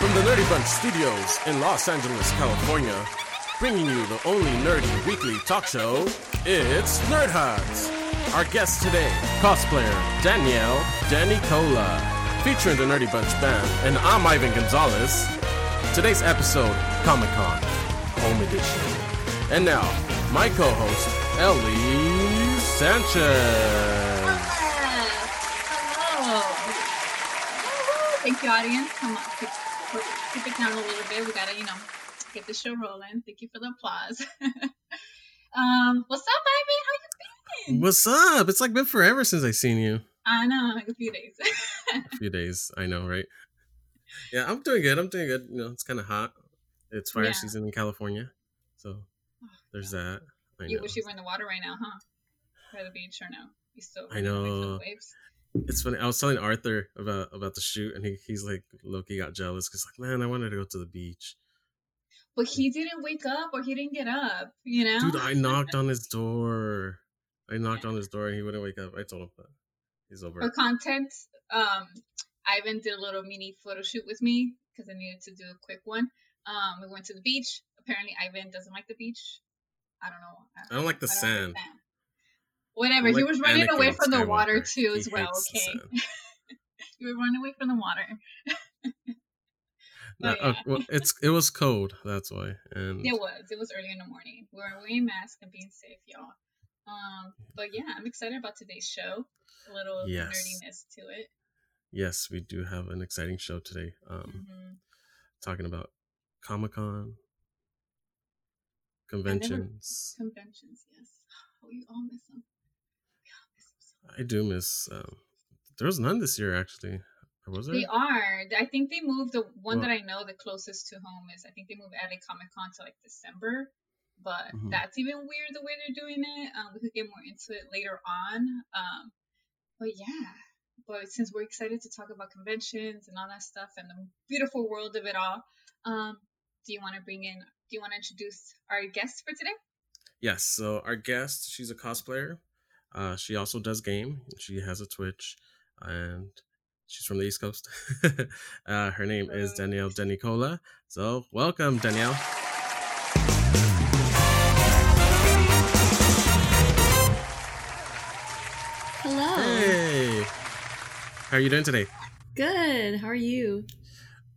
From the Nerdy Bunch Studios in Los Angeles, California, bringing you the only nerdy weekly talk show, it's Nerd Huts. Our guest today, cosplayer Danielle Denicola, featuring the Nerdy Bunch band, and I'm Ivan Gonzalez. Today's episode, Comic Con, Home Edition. And now, my co-host, Ellie Sanchez. Hello. Thank you, audience. Come on, keep, it down a little bit. We gotta, you know, get the show rolling. Thank you for the applause. um, what's up, Ivy? How you been? What's up? It's like been forever since I seen you. I know, like a few days. A few days, I know, right? Yeah, I'm doing good. I'm doing good. You know, it's kind of hot. It's fire Yeah. season in California, so there's that. I you know. wish you were in the water right now, huh? By the beach or no? You still I know. It's funny. I was telling Arthur about about the shoot, and he, he's like, Loki got jealous because like, man, I wanted to go to the beach. But he didn't wake up or he didn't get up, you know? Dude, I knocked on his door. I knocked on his door, and he wouldn't wake up. I told him that he's over. For content, um, Ivan did a little mini photo shoot with me because I needed to do a quick one. Um, we went to the beach. Apparently, Ivan doesn't like the beach. I don't know. I don't like the I don't sand. understand. Whatever. I'm he was running Anakin away from the water Skywalker. too, He as well. Okay, you were running away from the water. No, Oh, yeah. uh, well, it's it was cold. That's why. And It was. It was early in the morning. We were wearing masks and being safe, y'all. Um, but yeah, I'm excited about today's show. A little Yes. nerdiness to it. yes, we do have an exciting show today. Um, hmm talking about Comic Con conventions. Conventions, yes. Oh, you all miss them. We all miss them so I do miss. Um, there was none this year actually. Or was there? They are. I think they moved the one Well- that I know the closest to home is I think they moved LA Comic Con to like December. But Mhm. that's even weird the way they're doing it. Um, we could get more into it later on. Um, but yeah. But since we're excited to talk about conventions and all that stuff and the beautiful world of it all, um, do you want to bring in? Do you want to introduce our guest for today? Yes. So our guest, she's a cosplayer. Uh, she also does game. She has a Twitch, and she's from the East Coast. uh, her name is Danielle Denicola. So welcome, Danielle. Hello. Hey, how are you doing today? Good. How are you?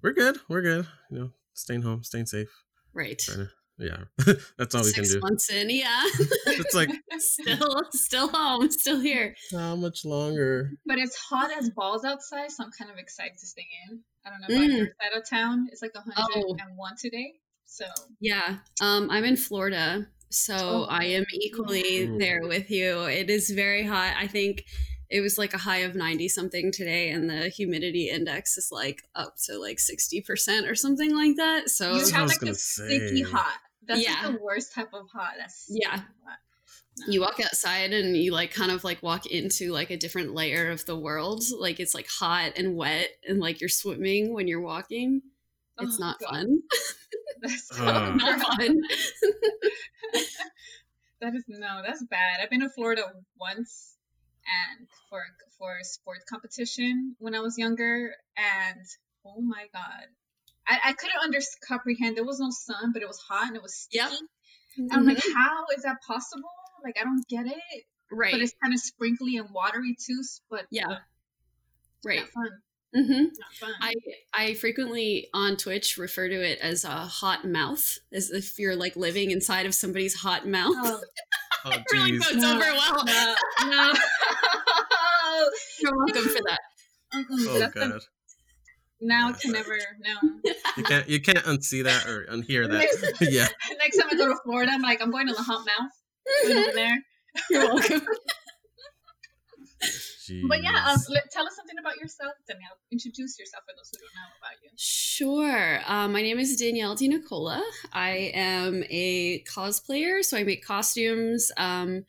We're good. We're good. You know, staying home, staying safe. Right. Trying to, yeah, that's all we can Six do. months in, yeah. It's like still, still home, still here. how much longer? But it's hot as balls outside, so I'm kind of excited to stay in. I don't know about Mm. your side of town. It's like 101 today. So Yeah. Um, I'm in Florida, so Oh, I am equally Ooh. there with you. It is very hot. I think it was like a high of 90 something today, and the humidity index is like up to like 60% or something like that. So you That's what I have like gonna the sticky hot. That's Yeah. like the worst type of hot. That's Yeah. hot. No. you walk outside and you like kind of like walk into like a different layer of the world like it's like hot and wet and like you're swimming when you're walking it's Oh, not God. fun That's so Uh. not fun That is no, that's bad. I've been to Florida once and for for a sports competition when I was younger and oh my god. I, I couldn't under comprehend there was no sun, but it was hot and it was sticky. Yep. And I'm like, how is that possible? Like I don't get it. right But it's kind of sprinkly and watery too. But Yeah. uh, right not fun. hmm Not fun. I I frequently on Twitch refer to it as a hot mouth, as if you're like living inside of somebody's hot mouth. oh, Oh, it really geez. goes No, over well. no, no. You're welcome for that. Mm-mm, Oh that's the- god, now Yeah. to never no. you can't you can't unsee that or unhear that. yeah. Next time I go to Florida, I'm like, I'm going to the hot mouth. Going over there. You're welcome. But yeah, um, tell us something about yourself, Danielle. Introduce yourself for those who don't know about you. Sure. Um, my name is Danielle Denicola. I am a cosplayer, so I make costumes um,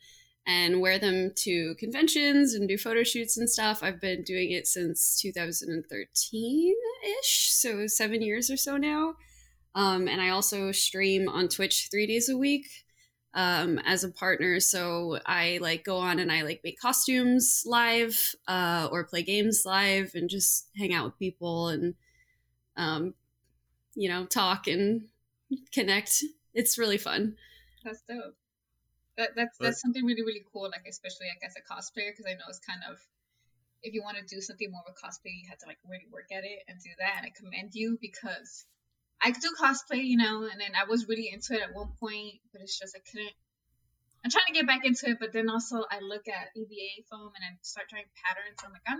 and wear them to conventions and do photo shoots and stuff. I've been doing it since 2013 ish, so seven years or so now. Um, and I also stream on Twitch three days a week um, as a partner. So I like go on and I like make costumes live uh, or play games live and just hang out with people and um, you know, talk and connect. It's really fun. That's dope. That that's that's something really really cool. Like especially like as a cosplayer, because I know it's kind of if you want to do something more of a cosplay, you have to like really work at it and do that. And I commend you because I do cosplay, you know, and then I was really into it at one point, but it's just I couldn't. I'm trying to get back into it, but then also I look at EVA foam and I start trying patterns. I'm like, I'm,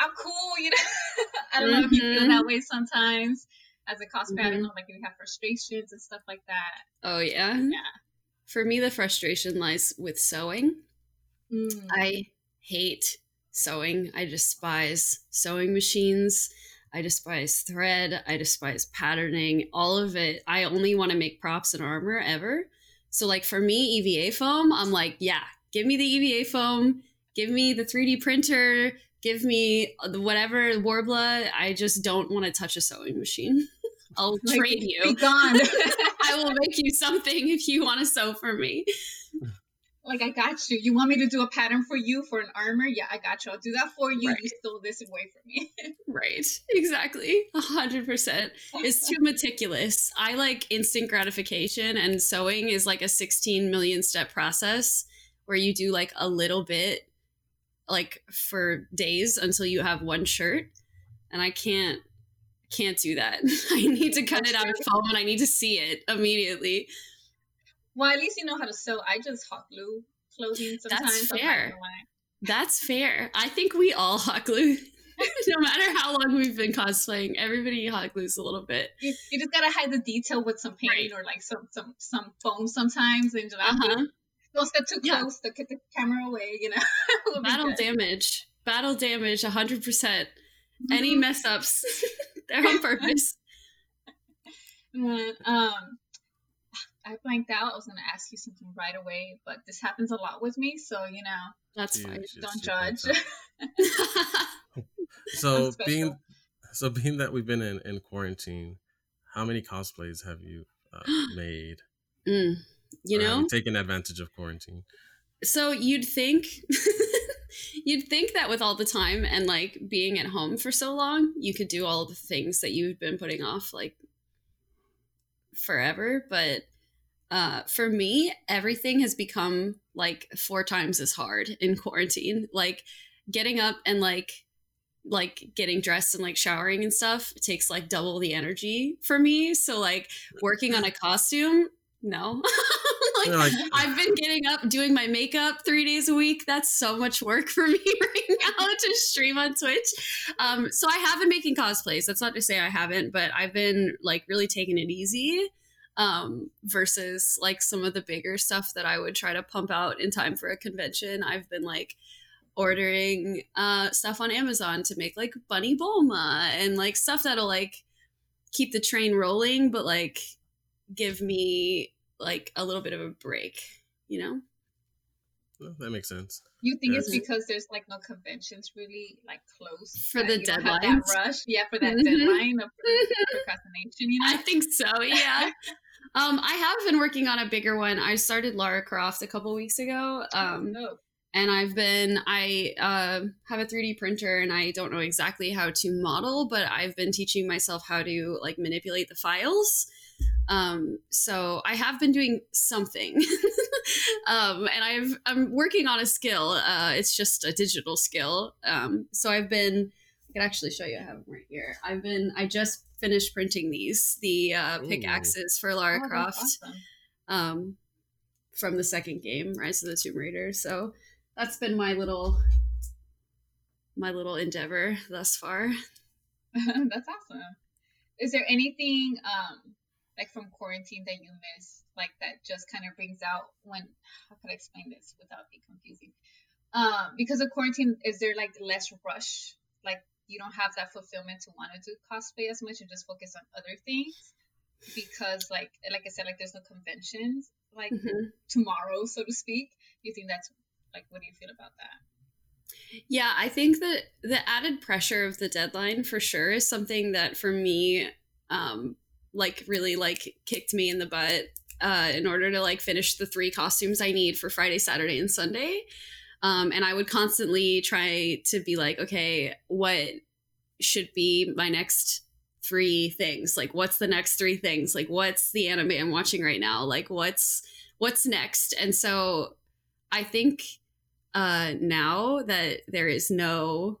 I'm cool, you know. I don't mm-hmm. know if you feel that way sometimes as a cosplayer. Mm-hmm. I don't mm-hmm. know, like you have frustrations and stuff like that. Oh yeah, yeah. For me, the frustration lies with sewing. Mm. I hate sewing. I despise sewing machines. I despise thread. I despise patterning. All of it. I only want to make props and armor ever. So, like for me, EVA foam, I'm like, yeah, give me the EVA foam. Give me the 3D printer. Give me uh, whatever Worbla. I just don't want to touch a sewing machine. I'll trade you. Be gone. I will make you something if you want to sew for me. Like I got you. You want me to do a pattern for you for an armor? Yeah, I got you. I'll do that for you. Right. You stole this away from me. right. Exactly. A hundred percent. It's too meticulous. I like instant gratification and sewing is like a 16 million step process where you do like a little bit like for days until you have one shirt. And I can't can't do that. I need to cut That's it out of foam and I need to see it immediately. Well, at least you know how to sew. I just hot glue clothing sometimes. That's fair. That's fair. I think we all hot glue. no matter how long we've been cosplaying, everybody hot glues a little bit. You, you just gotta hide the detail with some paint right. or like some some some foam sometimes, and just uh-huh. don't step too close yeah. to get the camera away. You know, battle damage, battle damage, hundred percent. Any mm-hmm. mess ups, they're on purpose. And, um, I blanked out. I was gonna ask you something right away, but this happens a lot with me, so you know. That's fine. Don't judge. so being so being that we've been in, in quarantine, how many cosplays have you uh, made? Mm, you know, you taken advantage of quarantine. So you'd think you'd think that with all the time and like being at home for so long, you could do all the things that you've been putting off like forever, but uh, for me, everything has become like four times as hard in quarantine. Like getting up and like like getting dressed and like showering and stuff takes like double the energy for me. So like working on a costume, no. like, like, I've been getting up doing my makeup three days a week. That's so much work for me right now to stream on Twitch. Um, so I have been making cosplays. That's not to say I haven't, but I've been like really taking it easy um, versus like some of the bigger stuff that I would try to pump out in time for a convention. I've been like ordering uh, stuff on Amazon to make like Bunny Bulma and like stuff that'll like keep the train rolling, but like give me like a little bit of a break, you know? Well, that makes sense. You think yes. it's because there's like no conventions really like close for the deadline rush? Yeah, for that mm-hmm. deadline of procrastination. You know, I think so. Yeah. Um, I have been working on a bigger one. I started Lara Croft a couple weeks ago. Um, oh, and I've been I uh, have a 3D printer and I don't know exactly how to model, but I've been teaching myself how to like manipulate the files. Um, so I have been doing something, um, and I've I'm working on a skill. Uh, it's just a digital skill. Um, so I've been. I can actually show you. I have them right here. I've been. I just finished printing these, the uh, pickaxes for Lara oh, Croft awesome. um, from the second game, Rise of the Tomb Raider. So that's been my little my little endeavor thus far. that's awesome. Is there anything um, like from quarantine that you miss, like that just kind of brings out when? How could I explain this without being confusing? Um, because of quarantine, is there like less rush, like you don't have that fulfillment to want to do cosplay as much and just focus on other things because like like I said like there's no conventions like mm-hmm. tomorrow so to speak. You think that's like what do you feel about that? Yeah I think that the added pressure of the deadline for sure is something that for me um like really like kicked me in the butt uh in order to like finish the three costumes I need for Friday Saturday and Sunday um, and I would constantly try to be like, okay, what should be my next three things? Like what's the next three things? Like what's the anime i'm watching right now? Like what's what's next? And so i think uh now that there is no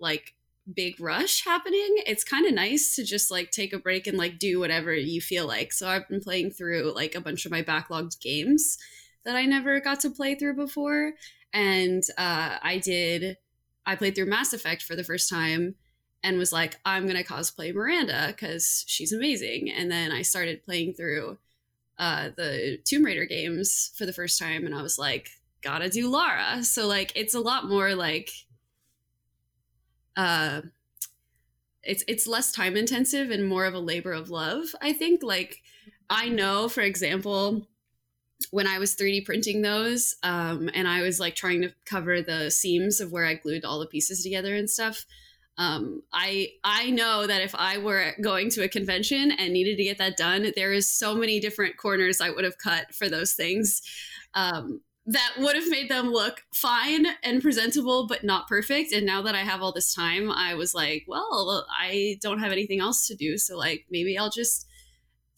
like big rush happening it's kind of nice to just like take a break and like do whatever you feel like. So i've been playing through like a bunch of my backlogged games that i never got to play through before and uh i did i played through mass effect for the first time and was like, I'm gonna cosplay Miranda because she's amazing. And then I started playing through uh, the Tomb Raider games for the first time, and I was like, gotta do Lara. So like, it's a lot more like, uh, it's it's less time intensive and more of a labor of love. I think. Like, I know, for example. When I was 3D printing those, um, and I was like trying to cover the seams of where I glued all the pieces together and stuff, um, I I know that if I were going to a convention and needed to get that done, there is so many different corners I would have cut for those things um, that would have made them look fine and presentable, but not perfect. And now that I have all this time, I was like, well, I don't have anything else to do, so like maybe I'll just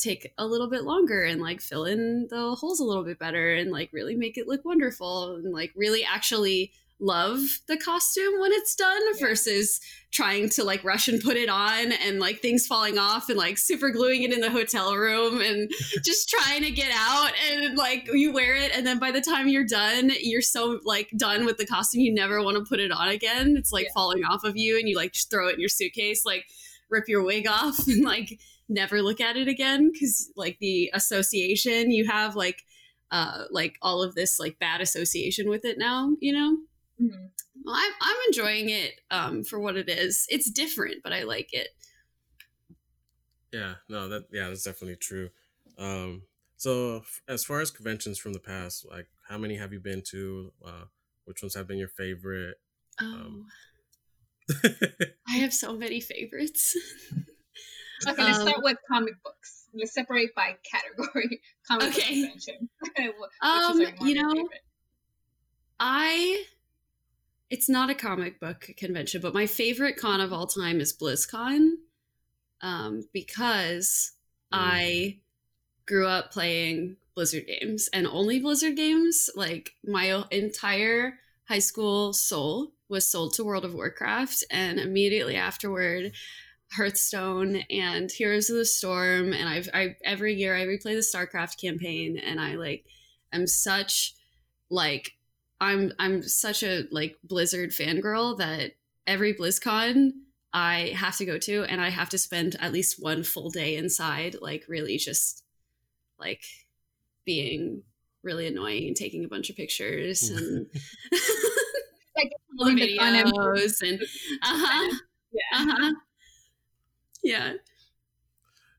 take a little bit longer and like fill in the holes a little bit better and like really make it look wonderful and like really actually love the costume when it's done yeah. versus trying to like rush and put it on and like things falling off and like super gluing it in the hotel room and just trying to get out and like you wear it and then by the time you're done you're so like done with the costume you never want to put it on again it's like yeah. falling off of you and you like just throw it in your suitcase like rip your wig off and like never look at it again because like the association you have like uh like all of this like bad association with it now you know Mm-hmm. Well, I'm, I'm enjoying it um, for what it is. It's different, but I like it. Yeah, no, that yeah, that's definitely true. Um, so as far as conventions from the past, like how many have you been to? Uh, which ones have been your favorite? Oh. Um, I have so many favorites. okay, let's um, start with comic books. Let's separate by category. Comic okay. book convention. um, you know, favorite? I it's not a comic book convention, but my favorite con of all time is BlizzCon um, because mm. I grew up playing Blizzard games and only Blizzard games. Like my entire high school soul was sold to World of Warcraft, and immediately afterward, Hearthstone and Heroes of the Storm. And I've I, every year I replay the StarCraft campaign, and I like am such like I'm I'm such a like Blizzard fangirl that every BlizzCon I have to go to and I have to spend at least one full day inside, like really just like being really annoying and taking a bunch of pictures and like videos and uh-huh. Yeah. Uh-huh. Yeah.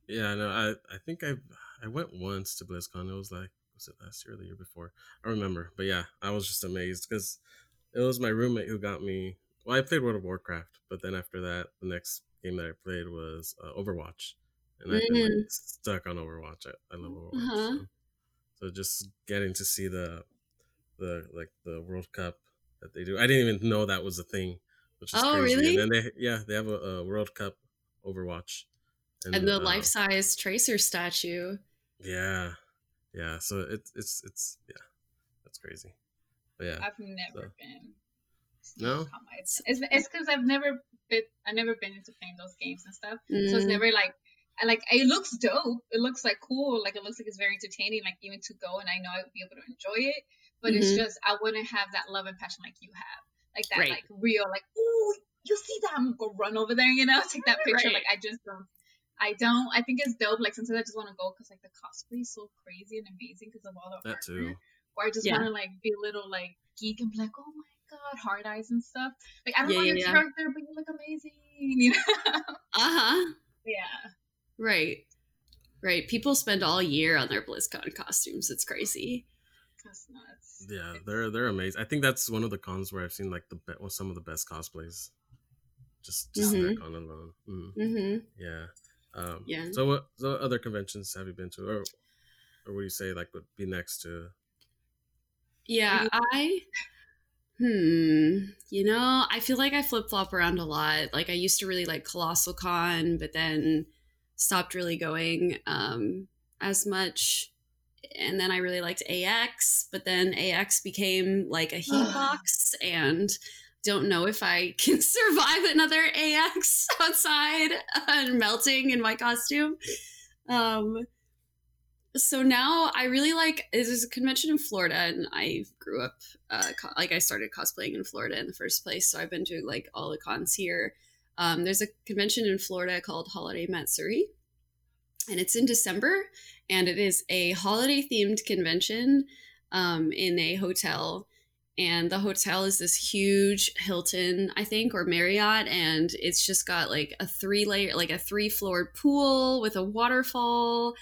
Yeah, no, I I think I I went once to BlizzCon. It was like was it last year or the year before? I remember, but yeah, I was just amazed because it was my roommate who got me. Well, I played World of Warcraft, but then after that, the next game that I played was uh, Overwatch, and I've been like, mm. stuck on Overwatch. I, I love Overwatch. Uh-huh. So. so just getting to see the the like the World Cup that they do, I didn't even know that was a thing, which is oh, crazy. Really? And then they yeah they have a, a World Cup Overwatch, and, and the uh, life size Tracer statue. Yeah, yeah so it's it's it's yeah that's crazy but yeah i've never so. been no it's it's because i've never been i've never been into playing those games and stuff mm. so it's mm. never like I like it looks dope it looks like cool like it looks like it's very entertaining like even to go and i know i would be able to enjoy it but mm-hmm. it's just i wouldn't have that love and passion like you have like that right. like real like oh you see that i'm gonna run over there you know take that picture right. like i just don't I don't. I think it's dope. Like sometimes I just want to go because like the cosplay is so crazy and amazing because of all the that too. Or I just yeah. want to like be a little like geek and be like, oh my god, hard eyes and stuff. Like I don't yeah, know your yeah. character, but you look amazing. You know? uh huh. Yeah. Right. Right. People spend all year on their BlizzCon costumes. It's crazy. That's nuts. Yeah, they're they're amazing. I think that's one of the cons where I've seen like the well, some of the best cosplays. Just just mm-hmm. that con alone. Mm. Mm-hmm. Yeah. Um, yeah. So what, so other conventions have you been to, or or what do you say like would be next to? Yeah, I Hmm. You know, I feel like I flip flop around a lot. Like I used to really like Colossal Con, but then stopped really going um, as much. And then I really liked AX, but then AX became like a heat box, and don't know if I can survive another AX outside and melting in my costume. Um, so now I really like there's a convention in Florida, and I grew up uh, co- like I started cosplaying in Florida in the first place, so I've been to like all the cons here. Um, there's a convention in Florida called Holiday Matsuri, and it's in December, and it is a holiday themed convention um, in a hotel. And the hotel is this huge Hilton, I think, or Marriott, and it's just got like a three layer, like a three floored pool with a waterfall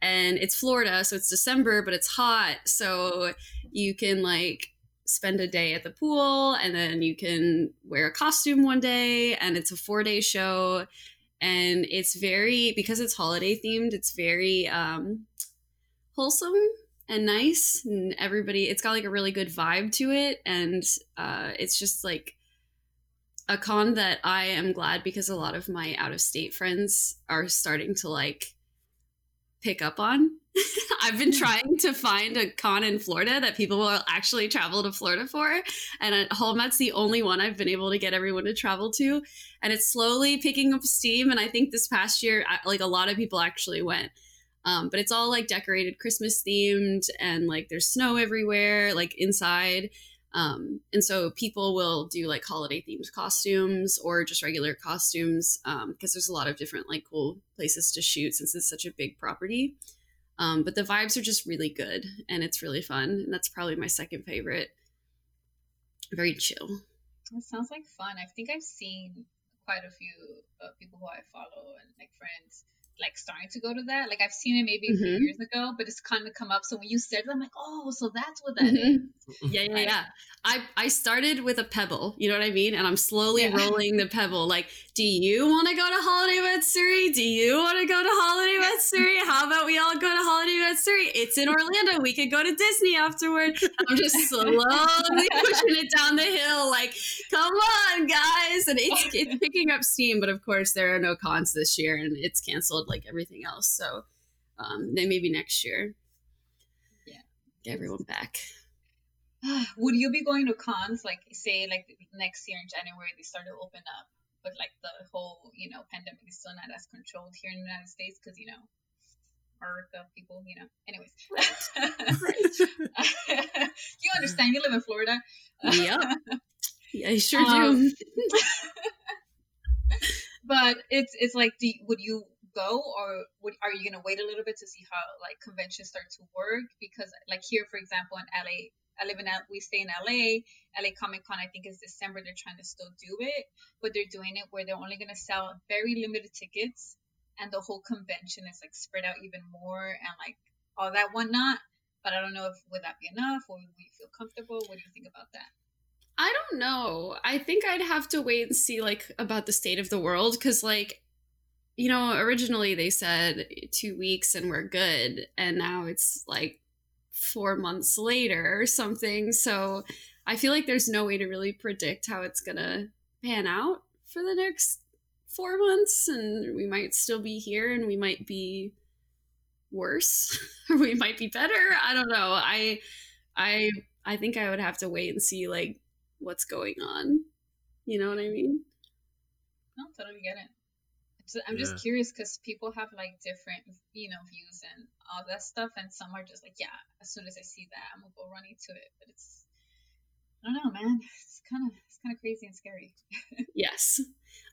and it's Florida, so it's December, but it's hot. So you can like spend a day at the pool and then you can wear a costume one day and it's a four day show. And it's very, because it's holiday themed, it's very um, wholesome and nice. And everybody, it's got like a really good vibe to it. And uh, it's just like, a con that I am glad because a lot of my out of state friends are starting to like pick up on. I've been trying to find a con in Florida that people will actually travel to Florida for. And at the only one I've been able to get everyone to travel to. And it's slowly picking up steam. And I think this past year, like a lot of people actually went. Um, but it's all like decorated Christmas themed and like there's snow everywhere, like inside. Um, and so people will do like holiday themed costumes or just regular costumes because um, there's a lot of different like cool places to shoot since it's such a big property. Um, but the vibes are just really good and it's really fun. And that's probably my second favorite. Very chill. It sounds like fun. I think I've seen quite a few uh, people who I follow and like friends like starting to go to that. Like I've seen it maybe a few mm-hmm. years ago, but it's kind of come up. So when you said it, I'm like, oh, so that's what that mm-hmm. is. Yeah, yeah, yeah. I I started with a pebble. You know what I mean? And I'm slowly yeah. rolling the pebble. Like, do you want to go to Holiday Matsuri? Do you want to go to Holiday Matsuri? How about we all go to Holiday Matsuri? It's in Orlando. We could go to Disney afterward. I'm just slowly pushing it down the hill. Like, come on, guys! And it's it's picking up steam. But of course, there are no cons this year, and it's canceled like everything else. So um, then maybe next year, yeah, get everyone back. Would you be going to cons like say like next year in January they start to open up, but like the whole you know pandemic is still not as controlled here in the United States because you know America people, you know. Anyways, right. you understand? You live in Florida. Yeah, yeah, I sure um, do. but it's it's like, do, would you go or would, are you gonna wait a little bit to see how like conventions start to work? Because like here, for example, in LA, I live in we stay in LA. LA Comic Con I think is December. They're trying to still do it, but they're doing it where they're only gonna sell very limited tickets, and the whole convention is like spread out even more and like all that whatnot. But I don't know if would that be enough or would you feel comfortable? What do you think about that? I don't know. I think I'd have to wait and see like about the state of the world because like you know, originally they said two weeks and we're good. And now it's like four months later or something. So I feel like there's no way to really predict how it's going to pan out for the next four months. And we might still be here and we might be worse or we might be better. I don't know. I, I, I think I would have to wait and see like what's going on. You know what I mean? No, totally get it. So I'm yeah. just curious because people have like different, you know, views and all that stuff, and some are just like, yeah, as soon as I see that, I'm gonna go running to it. But it's, I don't know, man. It's kind of, it's kind of crazy and scary. yes,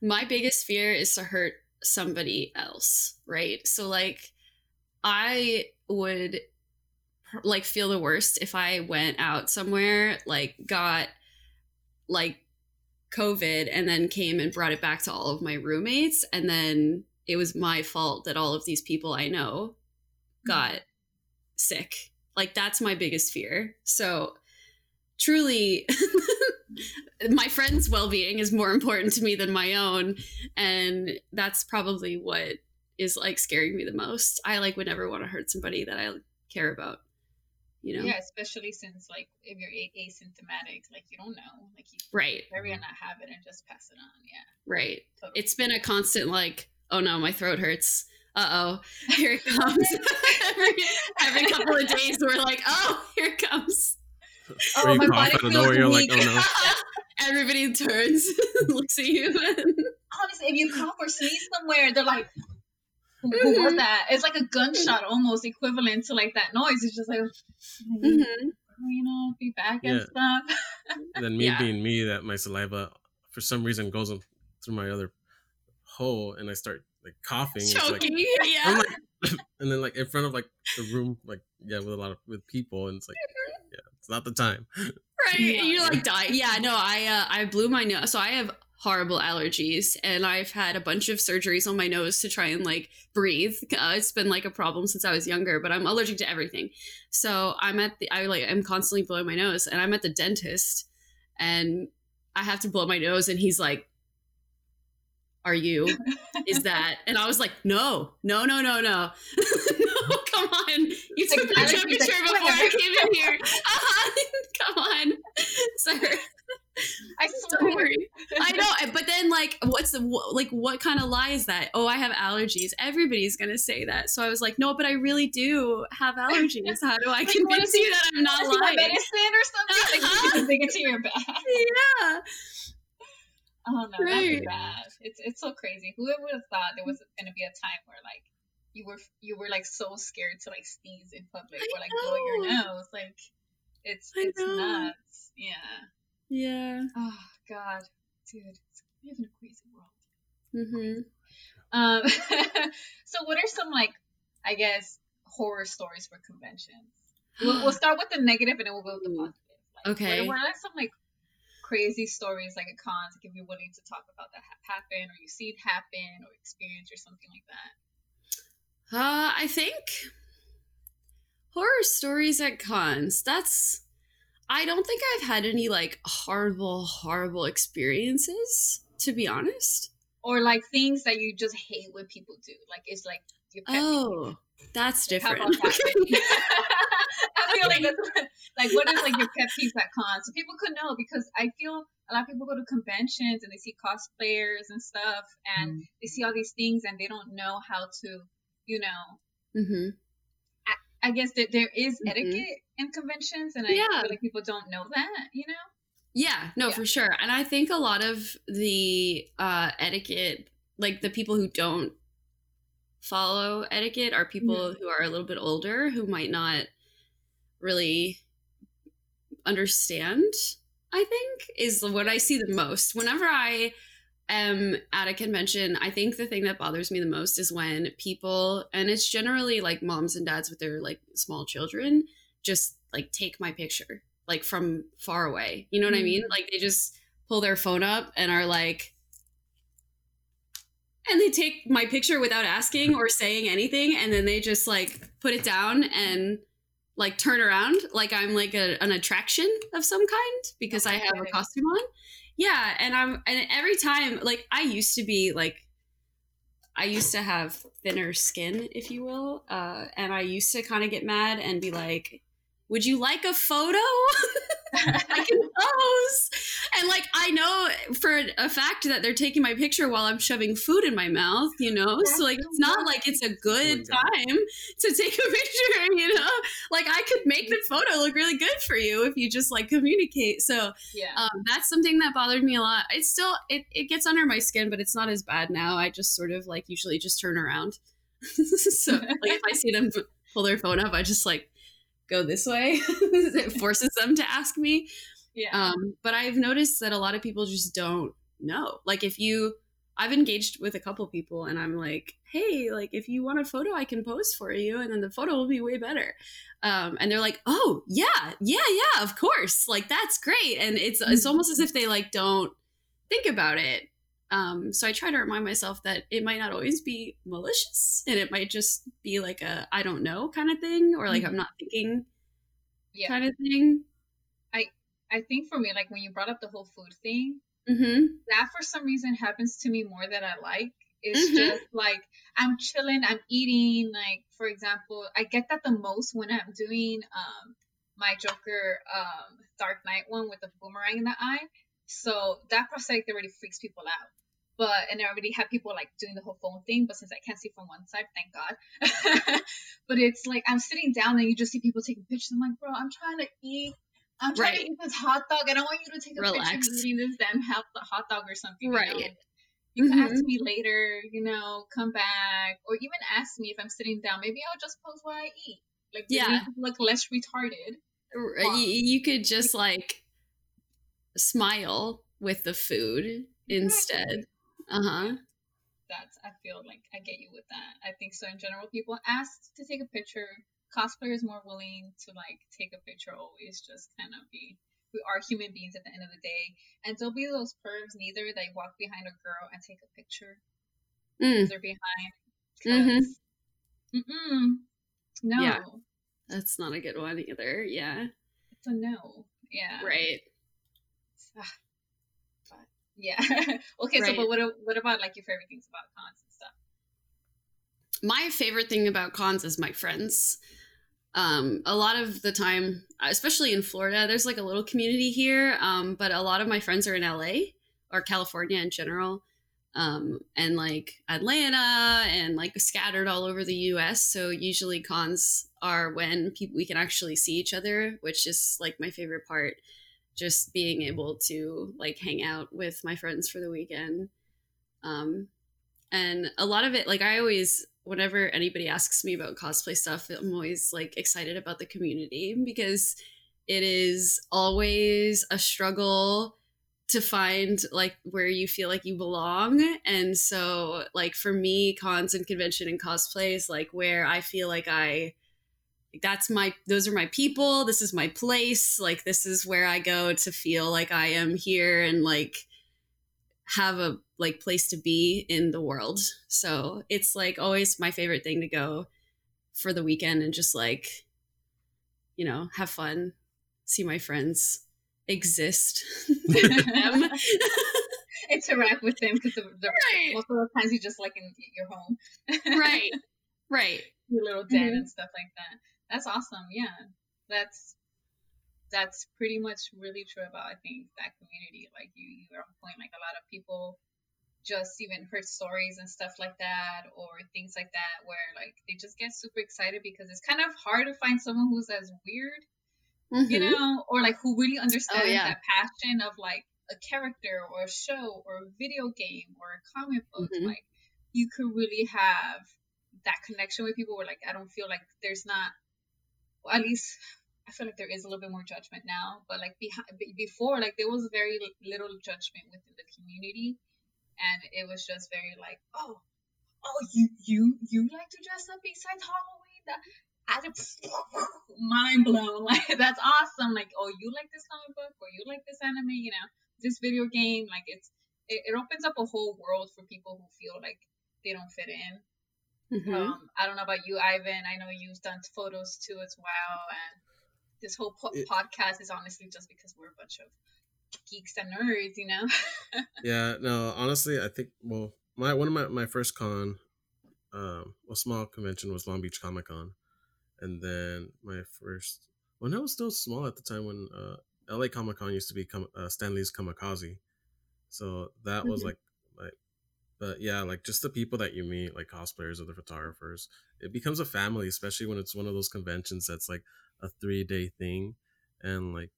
my biggest fear is to hurt somebody else, right? So like, I would like feel the worst if I went out somewhere, like got like COVID and then came and brought it back to all of my roommates. And then it was my fault that all of these people I know got mm-hmm. sick. Like, that's my biggest fear. So, truly, my friend's well being is more important to me than my own. And that's probably what is like scaring me the most. I like would never want to hurt somebody that I care about, you know? Yeah, especially since like if you're asymptomatic, like you don't know, like you right. very not have it and just pass it on. Yeah, right. Totally. it's been a constant like oh no my throat hurts. Uh-oh. Here it comes. Every, every couple of days we're like oh here it comes. Oh, my cough body out of nowhere, feels you're like, oh no. everybody turns looks at you. Honestly, if you cough or sneeze somewhere, they're like, "Who who was that?" It's like a gunshot, almost equivalent to like that noise. It's just like, Mhm. you know, be back and stuff. Then me Yeah. being me, that my saliva for some reason goes in- through my other hole, and I start like coughing. It's like, yeah I'm like, and then like in front of like the room, like yeah, with a lot of with people, and it's like, yeah, it's not the time. right Yeah. you're like die. yeah no i uh, i blew my nose so i have horrible allergies and i've had a bunch of surgeries on my nose to try and like breathe. Uh, it's been like a problem since i was younger but i'm allergic to everything. So i'm at the i like i'm constantly blowing my nose and i'm at the dentist and i have to blow my nose and he's like are you? Is that? And i was like no no no no no. No come on. You took my temperature like, before i came in here. Uh-huh. come on. Sir I swear. Know but then like what's the like what kind of lie is that oh i have allergies everybody's gonna say that so i was like no but i really do have allergies how do i Like, convince see- you that i'm not Wanna see my lying medicine or something? Like you can your yeah Oh no, Right. that's bad. It's it's so crazy. Whoever would have thought there was gonna be a time where like you were you were like so scared to like sneeze in public I or like blow your know. nose. Like it's I it's know. nuts. Yeah. yeah Oh God, dude, we live in a crazy world. mm-hmm Um, so what are some like I guess horror stories for conventions? We'll, we'll start with the negative and then we'll go with the positive. Like, Okay. What, what are some like crazy stories like at cons? Like if you're willing to talk about that ha- happen or you see it happen or experience or something like that. Uh, I think horror stories at cons. That's. I don't think I've had any like horrible, horrible experiences. To be honest. Or like things that you just hate when people do. Like it's like peeve. Oh, that's How different. that? I feel like that's like what is like your pet peeve at cons, so people could know because I feel a lot of people go to conventions and they see cosplayers and stuff and they see all these things and they don't know how to, you know. hmm I guess that there is Mhm. etiquette in conventions and I Yeah. feel like people don't know that, you know. Yeah, no, Yeah. for sure. And I think a lot of the uh, etiquette, like the people who don't follow etiquette, are people who are a little bit older who might not really understand. I think is what I see the most. Whenever I am at a convention, I think the thing that bothers me the most is when people, and it's generally like moms and dads with their like small children, just like take my picture like from far away. You know what I mean? Mhm. Like they just pull their phone up and are like, and they take my picture without asking or saying anything, and then they just like put it down and like turn around like I'm like a, an attraction of some kind because I have a costume on. Yeah, and I'm and every time like I used to be like I used to have thinner skin, if you will, uh, and I used to kind of get mad and be like, "Would you like a photo? I can pose." And like I know for a fact that they're taking my picture while I'm shoving food in my mouth, you know. That's so like it's not like it's a good Oh time to take a picture, you know. Like I could make the photo look really good for you if you just like communicate. So yeah. um, that's something that bothered me a lot. It's still it, it gets under my skin, but it's not as bad now. I just sort of like usually just turn around. so like if I see them pull their phone up, I just like go this way. it forces them to ask me. yeah. Um, but I've noticed that a lot of people just don't know. Like if you I've engaged with a couple people and I'm like, hey, like if you want a photo, I can pose for you, and then the photo will be way better. Um, and they're like, oh yeah, yeah, yeah, of course, like that's great. And it's it's almost as if they like don't think about it. Um, so I try to remind myself that it might not always be malicious, and it might just be like a I don't know kind of thing, or like I'm not thinking yeah. kind of thing. I I think for me, like when you brought up the whole food thing, Mm-hmm. that for some reason happens to me more than I like. It's Mhm. just like I'm chilling, I'm eating. Like for example, I get that the most when I'm doing um my Joker um, Dark Knight one with the boomerang in the eye. So that prosthetic already freaks people out. But and I already have people like doing the whole phone thing, but since I can't see from one side, thank God. but it's like I'm sitting down and you just see people taking pictures. I'm like, bro, I'm trying to eat. I'm trying right. to eat this hot dog. I don't want you to take a Relax. picture of me eating this damn hot dog or something. Right. You, know? you can mm-hmm. ask me later, you know, come back, or even ask me if I'm sitting down. Maybe I'll just post what I eat. Like, yeah, look less retarded. You, you could just like smile with the food instead. Uh huh. That's I feel like I get you with that. I think so in general, people ask to take a picture. Cosplayers more willing to like take a picture always just kind of be we are human beings at the end of the day. And don't be those pervs neither that walk behind a girl and take a picture. Mm. They're behind. Mm-hmm. Mm-mm. No. Yeah. That's not a good one either. Yeah. It's a no. Yeah. Right. Yeah. okay, right. so but what what about like your favorite things about cons and stuff? My favorite thing about cons is my friends. Um, a lot of the time, especially in Florida, there's like a little community here, um, but a lot of my friends are in LA or California in general, um, and like Atlanta and like scattered all over the US. So usually cons are when people we can actually see each other, which is like my favorite part just being able to like hang out with my friends for the weekend. Um, and a lot of it, like I always, whenever anybody asks me about cosplay stuff, I'm always like excited about the community because it is always a struggle to find like where you feel like you belong and so like for me cons and convention and cosplay is like where i feel like i that's my those are my people this is my place like this is where i go to feel like i am here and like have a like place to be in the world so it's like always my favorite thing to go for the weekend and just like you know have fun see my friends exist with them. interact with them because right. most of the times you just like in your home right right your little den mm-hmm. and stuff like that that's awesome. Yeah, that's that's pretty much really true about I think that community. Like you, you are on point. Like a lot of people just even heard stories and stuff like that or things like that where like they just get super excited because it's kind of hard to find someone who's as weird mm-hmm. you know or like who really oh, understands oh, yeah. that passion of like a character or a show or a video game or a comic book mm-hmm. like you could really have that connection with people where like i don't feel like there's not at least I feel like there is a little bit more judgment now, but like before, like there was very little judgment within the community, and it was just very like, oh, oh, you you you like to dress up besides Halloween? That I mind blown. Like that's awesome. Like oh, you like this comic book or you like this anime? You know, this video game. Like it's it, it opens up a whole world for people who feel like they don't fit in Mm-hmm. Um, I don't know about you, Ivan. I know you've done photos too as well, and this whole po- it, podcast is honestly just because we're a bunch of geeks and nerds, you know. yeah, no, honestly, I think well, my one of my my first con, um, well, small convention was Long Beach Comic Con, and then my first, well, that was still small at the time when uh, L.A. Comic Con used to be com- uh, Stan Lee's Comikaze, so that mm-hmm. was like but yeah like just the people that you meet like cosplayers or the photographers it becomes a family especially when it's one of those conventions that's like a three day thing and like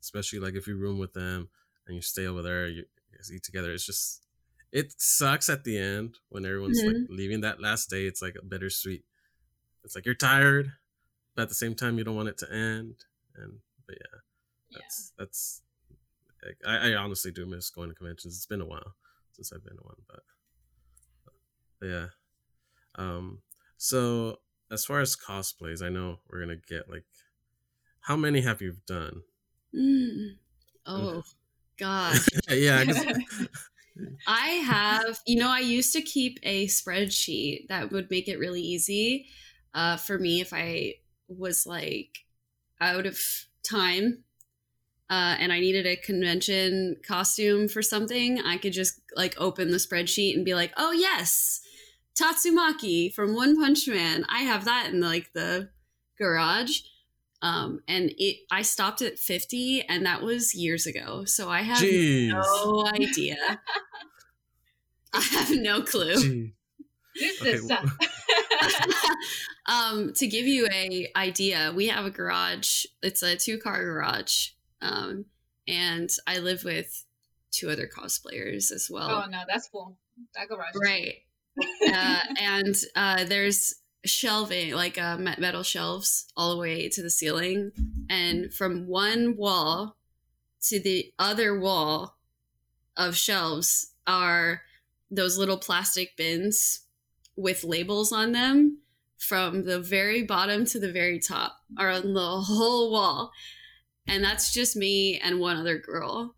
especially like if you room with them and you stay over there you, eat together it's just it sucks at the end when everyone's mm-hmm. like leaving that last day it's like a bittersweet it's like you're tired but at the same time you don't want it to end and but yeah that's yeah. that's I, I honestly do miss going to conventions it's been a while since i've been to one but yeah. Um. So as far as cosplays, I know we're gonna get like, how many have you done? Mm. Oh, God. yeah. I have, you know, I used to keep a spreadsheet that would make it really easy uh, for me if I was like out of time uh, and I needed a convention costume for something. I could just like open the spreadsheet and be like, oh, yes, Tatsumaki from One Punch Man. I have that in like the garage. Um, and it I stopped at 50 and that was years ago. So I have Jeez. no idea. I have no clue. Gee. This Okay, is um, to give you a idea, we have a garage. It's a two car garage, um, and I live with two other cosplayers as well. oh no, that's cool. That garage. is right. Uh, and uh, there's shelving, like uh, metal shelves, all the way to the ceiling, and from one wall to the other wall of shelves are those little plastic bins with labels on them from the very bottom to the very top are on the whole wall. And that's just me and one other girl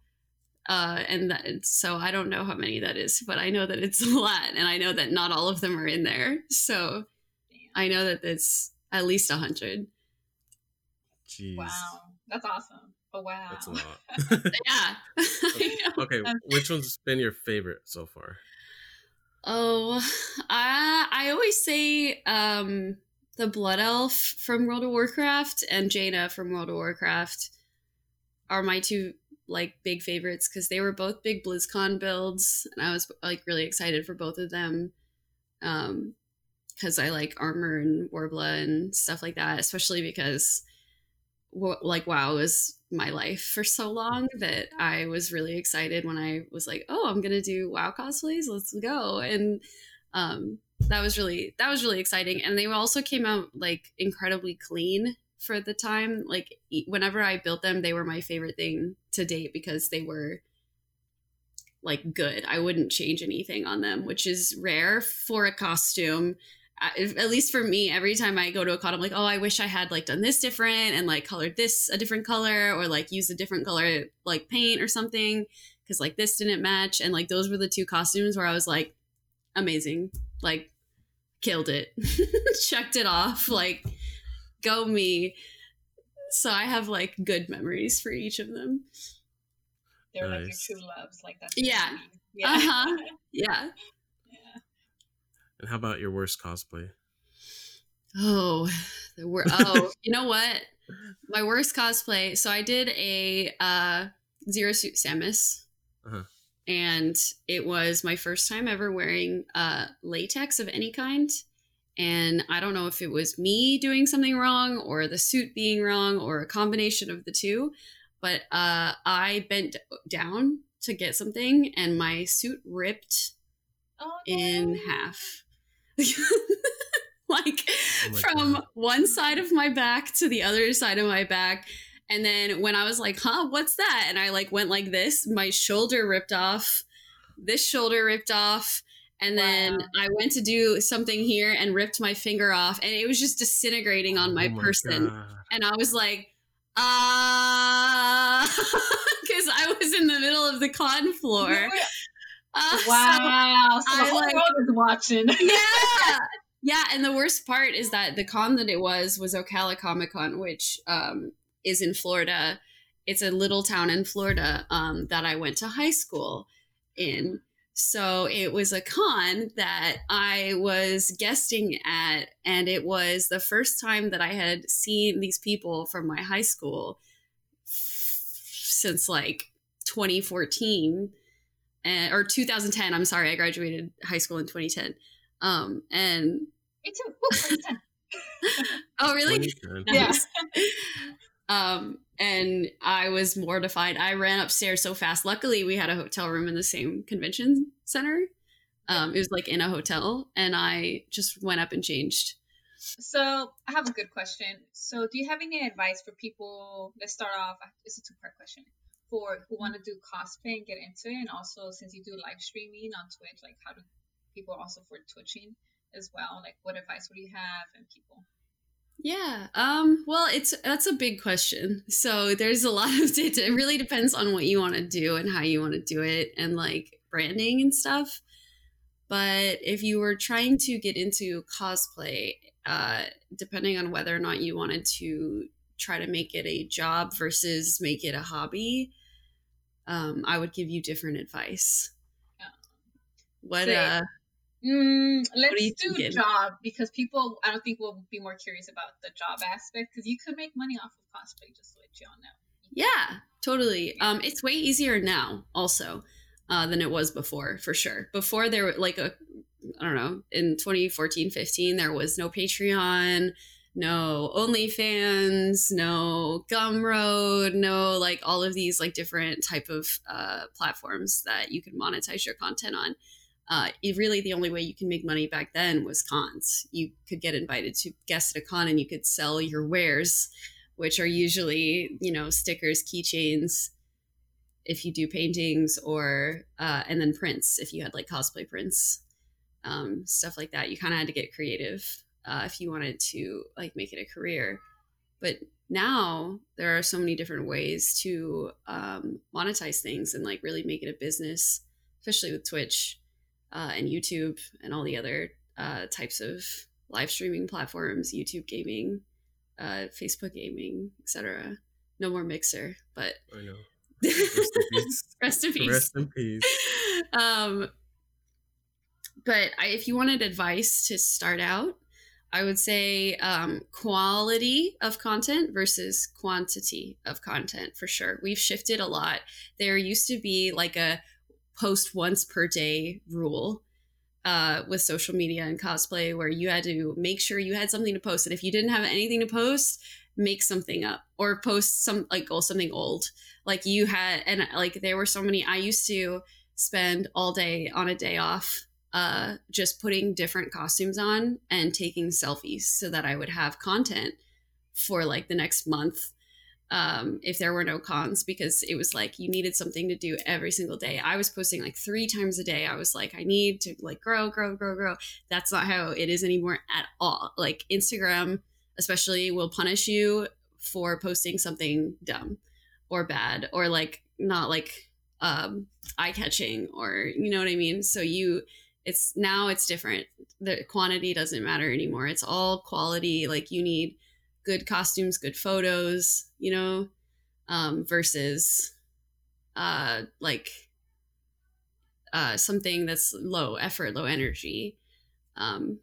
uh, and that, so i don't know how many that is but i know that it's a lot and i know that not all of them are in there so i know that it's at least a hundred Wow, that's awesome. Oh wow. That's a lot. yeah I know. okay, which one's been your favorite so far? Oh, I I always say um the Blood Elf from World of Warcraft and Jaina from World of Warcraft are my two like big favorites because they were both big BlizzCon builds, and I was like really excited for both of them. Um, because I like armor and Worbla and stuff like that, especially because like WoW was my life for so long that I was really excited when I was like, "Oh, I'm gonna do WoW cosplays. Let's go!" And um, that was really that was really exciting. And they also came out like incredibly clean for the time. Like whenever I built them, they were my favorite thing to date because they were like good. I wouldn't change anything on them, which is rare for a costume uh, at least for me, every time I go to a con, I'm like, oh, I wish I had like done this different and like colored this a different color or like used a different color like paint or something because like this didn't match. And like those were the two costumes where I was like, amazing, like killed it, checked it off, like go me. So I have like good memories for each of them. They're like your Nice. true loves, like that. Yeah. Yeah. Uh huh. Yeah. yeah. And how about your worst cosplay? Oh, the wor- oh, you know what? My worst cosplay. So I did a uh, zero suit Samus, Uh-huh. and it was my first time ever wearing uh, latex of any kind. And I don't know if it was me doing something wrong, or the suit being wrong, or a combination of the two. But uh, I bent down to get something, and my suit ripped Oh, in half. like Oh from God. one side of my back to the other side of my back. And then when I was like, huh, what's that? And I like went like this, my shoulder ripped off, this shoulder ripped off. And then I went to do something here and ripped my finger off. And it was just disintegrating on my, Oh person. God. And I was like, ah, because I was in the middle of the con floor. Uh, Wow. So, the I whole like- world is watching. yeah yeah and the worst part is that the con that it was was ocala comic con which um, is in florida it's a little town in florida um, that i went to high school in so it was a con that i was guesting at and it was the first time that i had seen these people from my high school since like 2014 and, or 2010 i'm sorry i graduated high school in 2010 um and Me too. Woo, praise oh really 2010. Yeah. Um and i was mortified i ran upstairs so fast luckily we had a hotel room in the same convention center um it was like in a hotel and i just went up and changed So I have a good question. So do you have any advice for people? Let's start off. It's a two-part question for who want to do cosplay and get into it, and also since you do live streaming on Twitch, like how do people also for twitching as well? Like what advice would you have and people? Yeah. Um, well, it's that's a big question. So there's a lot of it. It really depends on what you want to do and how you want to do it and like branding and stuff. But if you were trying to get into cosplay, uh, depending on whether or not you wanted to try to make it a job versus make it a hobby, um, I would give you different advice. Yeah. What uh Mm, let's do, do job because people, I don't think will be more curious about the job aspect because you could make money off of cosplay, just to let y'all know. Yeah, totally. Um, it's way easier now, also, uh, than it was before, for sure. Before there, were like a, I don't know, in 2014, 15, there was no Patreon, no OnlyFans, no Gumroad, no like all of these like different type of uh, platforms that you could monetize your content on uh, really the only way you can make money back then was cons. You could get invited to guest at a con and you could sell your wares, which are usually, you know, stickers, keychains, if you do paintings, or, uh, and then prints, if you had like cosplay prints, um, stuff like that. You kind of had to get creative uh, if you wanted to like make it a career. But now there are so many different ways to um, monetize things and like really make it a business, especially with Twitch uh, and YouTube and all the other uh, types of live streaming platforms, YouTube gaming, uh, Facebook gaming, etc. No more Mixer, but I know. Rest in peace. Rest in peace. Um, but I, if you wanted advice to start out, I would say um, quality of content versus quantity of content for sure. We've shifted a lot. There used to be like a post once per day rule uh, with social media and cosplay where you had to make sure you had something to post. And if you didn't have anything to post, make something up or post some like oh, something old. Like you had, and like there were so many. I used to spend all day on a day off uh, just putting different costumes on and taking selfies so that I would have content for like the next month um, if there were no cons because it was like you needed something to do every single day. I was posting like three times a day. I was like, I need to like grow, grow, grow, grow. That's not how it is anymore at all. Like Instagram, especially, will punish you for posting something dumb or bad or like not like um, eye catching or you know what I mean. So you, it's now it's different. The quantity doesn't matter anymore. It's all quality. Like you need good costumes, good photos, you know, um, versus uh, like uh, something that's low effort, low energy. Um,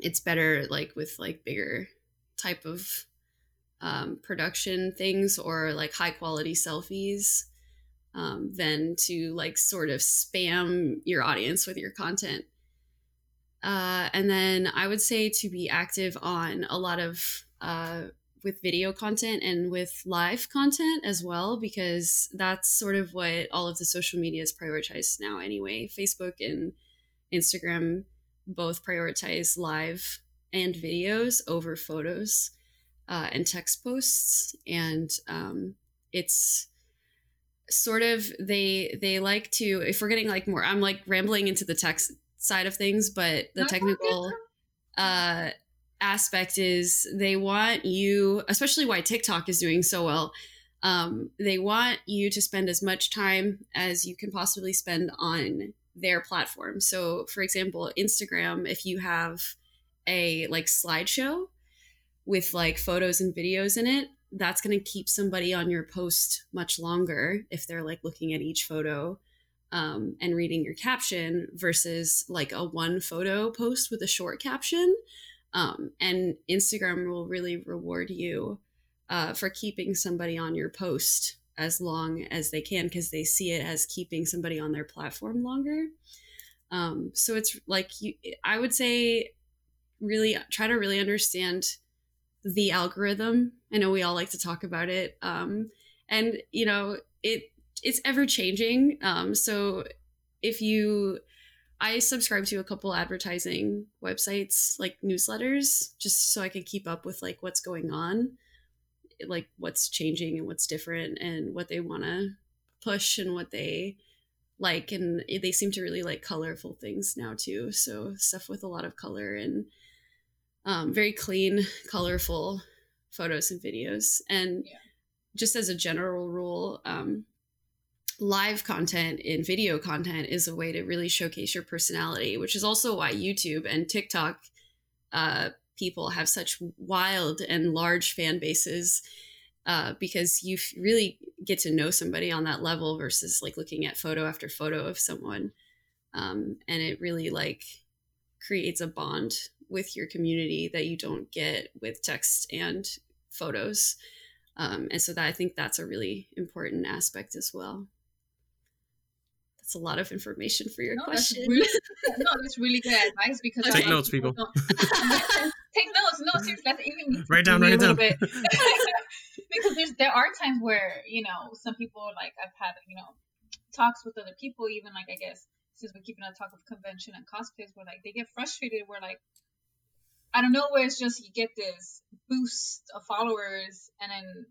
it's better like with like bigger type of um, production things or like high quality selfies um, than to like sort of spam your audience with your content. Uh, and then I would say to be active on a lot of uh, with video content and with live content as well, because that's sort of what all of the social media is prioritized now anyway. Facebook and Instagram both prioritize live and videos over photos uh, and text posts. And um, it's sort of they they like to if we're getting like more i'm like rambling into the text side of things but the technical uh aspect is they want you, especially why TikTok is doing so well. Um, they want you to spend as much time as you can possibly spend on their platform. So, for example, Instagram, if you have a like slideshow with like photos and videos in it, that's going to keep somebody on your post much longer if they're like looking at each photo um, and reading your caption versus like a one photo post with a short caption um, and Instagram will really reward you uh, for keeping somebody on your post as long as they can because they see it as keeping somebody on their platform longer. Um, so it's like you, I would say, really try to really understand the algorithm. I know we all like to talk about it, um, and you know it it's ever changing. Um, so if you I subscribe to a couple advertising websites, like newsletters, just so I can keep up with like what's going on, like what's changing and what's different and what they want to push and what they like and they seem to really like colorful things now too so stuff with a lot of color and um, very clean colorful photos and videos and yeah. just as a general rule um, live content and video content is a way to really showcase your personality, which is also why YouTube and TikTok uh, people have such wild and large fan bases uh, because you really get to know somebody on that level versus like looking at photo after photo of someone. um, and it really like creates a bond with your community that you don't get with text and photos um, and so that i think that's a really important aspect as well that's a lot of information for your no, question That's really, no, that's really good advice because Take a lot of notes, people. don't- Take notes. No, seriously, that's even Write down, be write a little down. bit. because there's there are times where you know some people like I've had you know talks with other people even like I guess since we're keeping on talk of convention and cosplays where like they get frustrated where like I don't know where it's just you get this boost of followers and then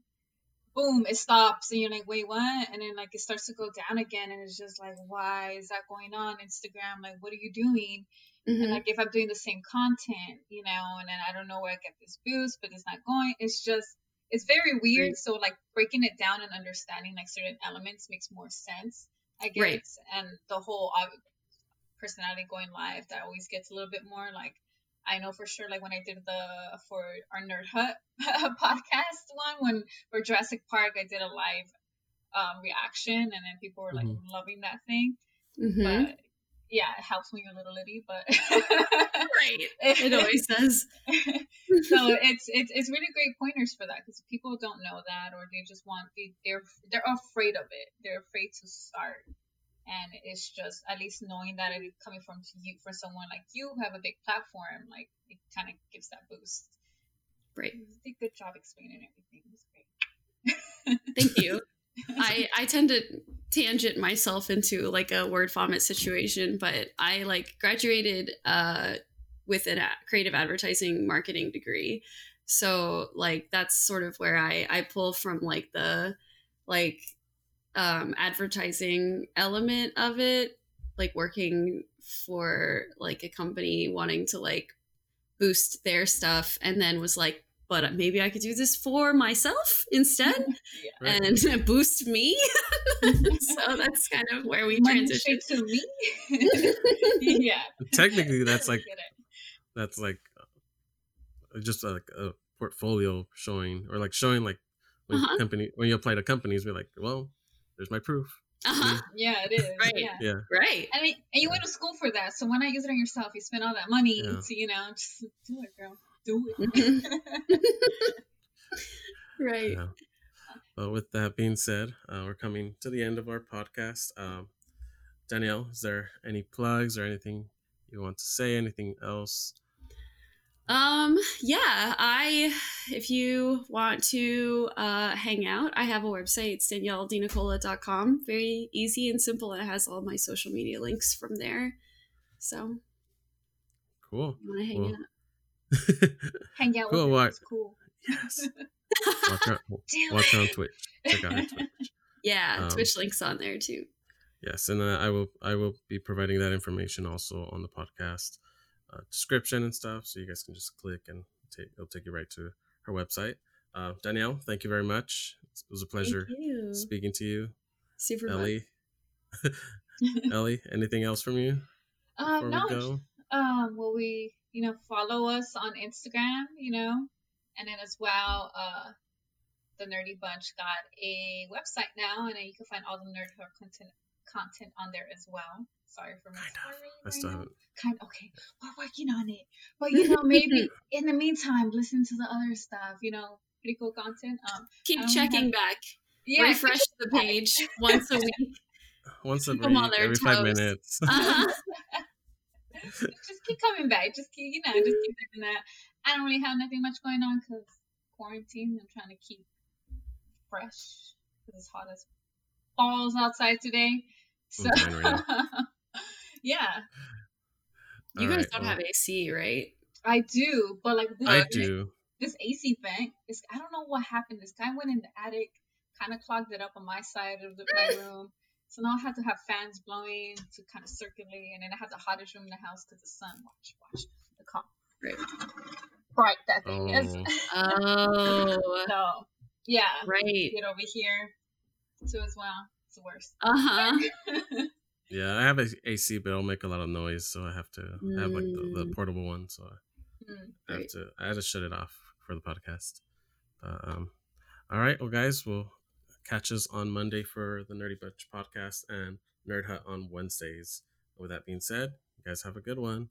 boom it stops and you're like wait what and then like it starts to go down again and it's just like why is that going on Instagram like what are you doing Mhm. and like if I'm doing the same content, you know, and then I don't know where I get this boost, but it's not going. It's just it's very weird. Right. So like breaking it down and understanding like certain elements makes more sense, I guess. Right. And the whole uh, personality going live that always gets a little bit more like I know for sure like when I did the for our Nerd Hut podcast one when for Jurassic Park I did a live um, reaction and then people were like Mhm. loving that thing. Mhm. But yeah, it helps when you're a little itty, but right it always does so it's it's it's really great pointers for that because people don't know that or they just want they, they're they're afraid of it they're afraid to start and it's just at least knowing that it's coming from you for someone like you who have a big platform like it kind of gives that boost right did a good job explaining everything it was great Thank you. I I tend to tangent myself into like a word vomit situation, but I like graduated uh with a creative advertising marketing degree. So like that's sort of where I I pull from like the like um advertising element of it, like working for like a company wanting to like boost their stuff and then was like but maybe I could do this for myself instead Right. and boost me. so that's kind of where we Money transition. to me yeah Technically, that's like that's like uh, just like a portfolio showing or like showing like when Uh-huh. company when you apply to companies, we're like, well, there's my proof. Uh-huh. yeah it is Right. yeah Yeah, Right. And, it, and you went to school for that, so why not use it on yourself? You spend all that money Yeah. to, you know, just do it, girl. Do it. Right. yeah. Well, with that being said, uh, we're coming to the end of our podcast. Um, Danielle, is there any plugs or anything you want to say? Anything else? Um, yeah, I if you want to uh hang out, I have a website, it's danielledenicola.com. Very easy and simple, and it has all my social media links from there. So Cool. wanna hang Well, out. Hang out Cool, with what? us. It's cool. yes. Watch her, watch her on. Twitch. Check out her Twitch. yeah, Um, Twitch links on there too. Yes, and uh, I will I will be providing that information also on the podcast uh, description and stuff, so you guys can just click and take it'll take you right to her website. Uh, Danielle, thank you very much. It was a pleasure speaking to you. Super. Ellie, Ellie, anything else from you um, no, we go? um, will we, you know, follow us on Instagram, you know, and then as well, uh, the Nerdy Bunch got a website now, and you can find all the Nerd content content on there as well. Sorry for my Kind of. I still haven't. kind okay we're working on it but you know maybe in the meantime listen to the other stuff you know pretty cool content um Keep checking back. yeah Refresh the page once a week. Once every, them on their every five minutes. Uh-huh. just keep coming back just keep you know just keep doing that i don't really have nothing much going on because quarantine i'm trying to keep fresh because it's hot as balls outside today so right yeah You guys right, don't well, have AC, right? i do but like this, I do. this AC vent, this I don't know what happened. This guy went in the attic, kind of clogged it up on my side of the, bedroom. So now I had to have fans blowing to kind of circulate, and then I had the hottest room in the house because the sun. Watch, watch the car. Right. Bright that thing is. Oh. Oh, so yeah, right. get over here too as well. It's worse. Uh huh. yeah, I have a AC, but it'll make a lot of noise, so I have to I have like the, the mm. portable one, so I, mm, I have to I have to shut it off for the podcast. But um, all right, well, guys, we'll catch us on Monday for the Nerdy Bunch podcast and Nerd Hut on Wednesdays. With that being said, you guys have a good one.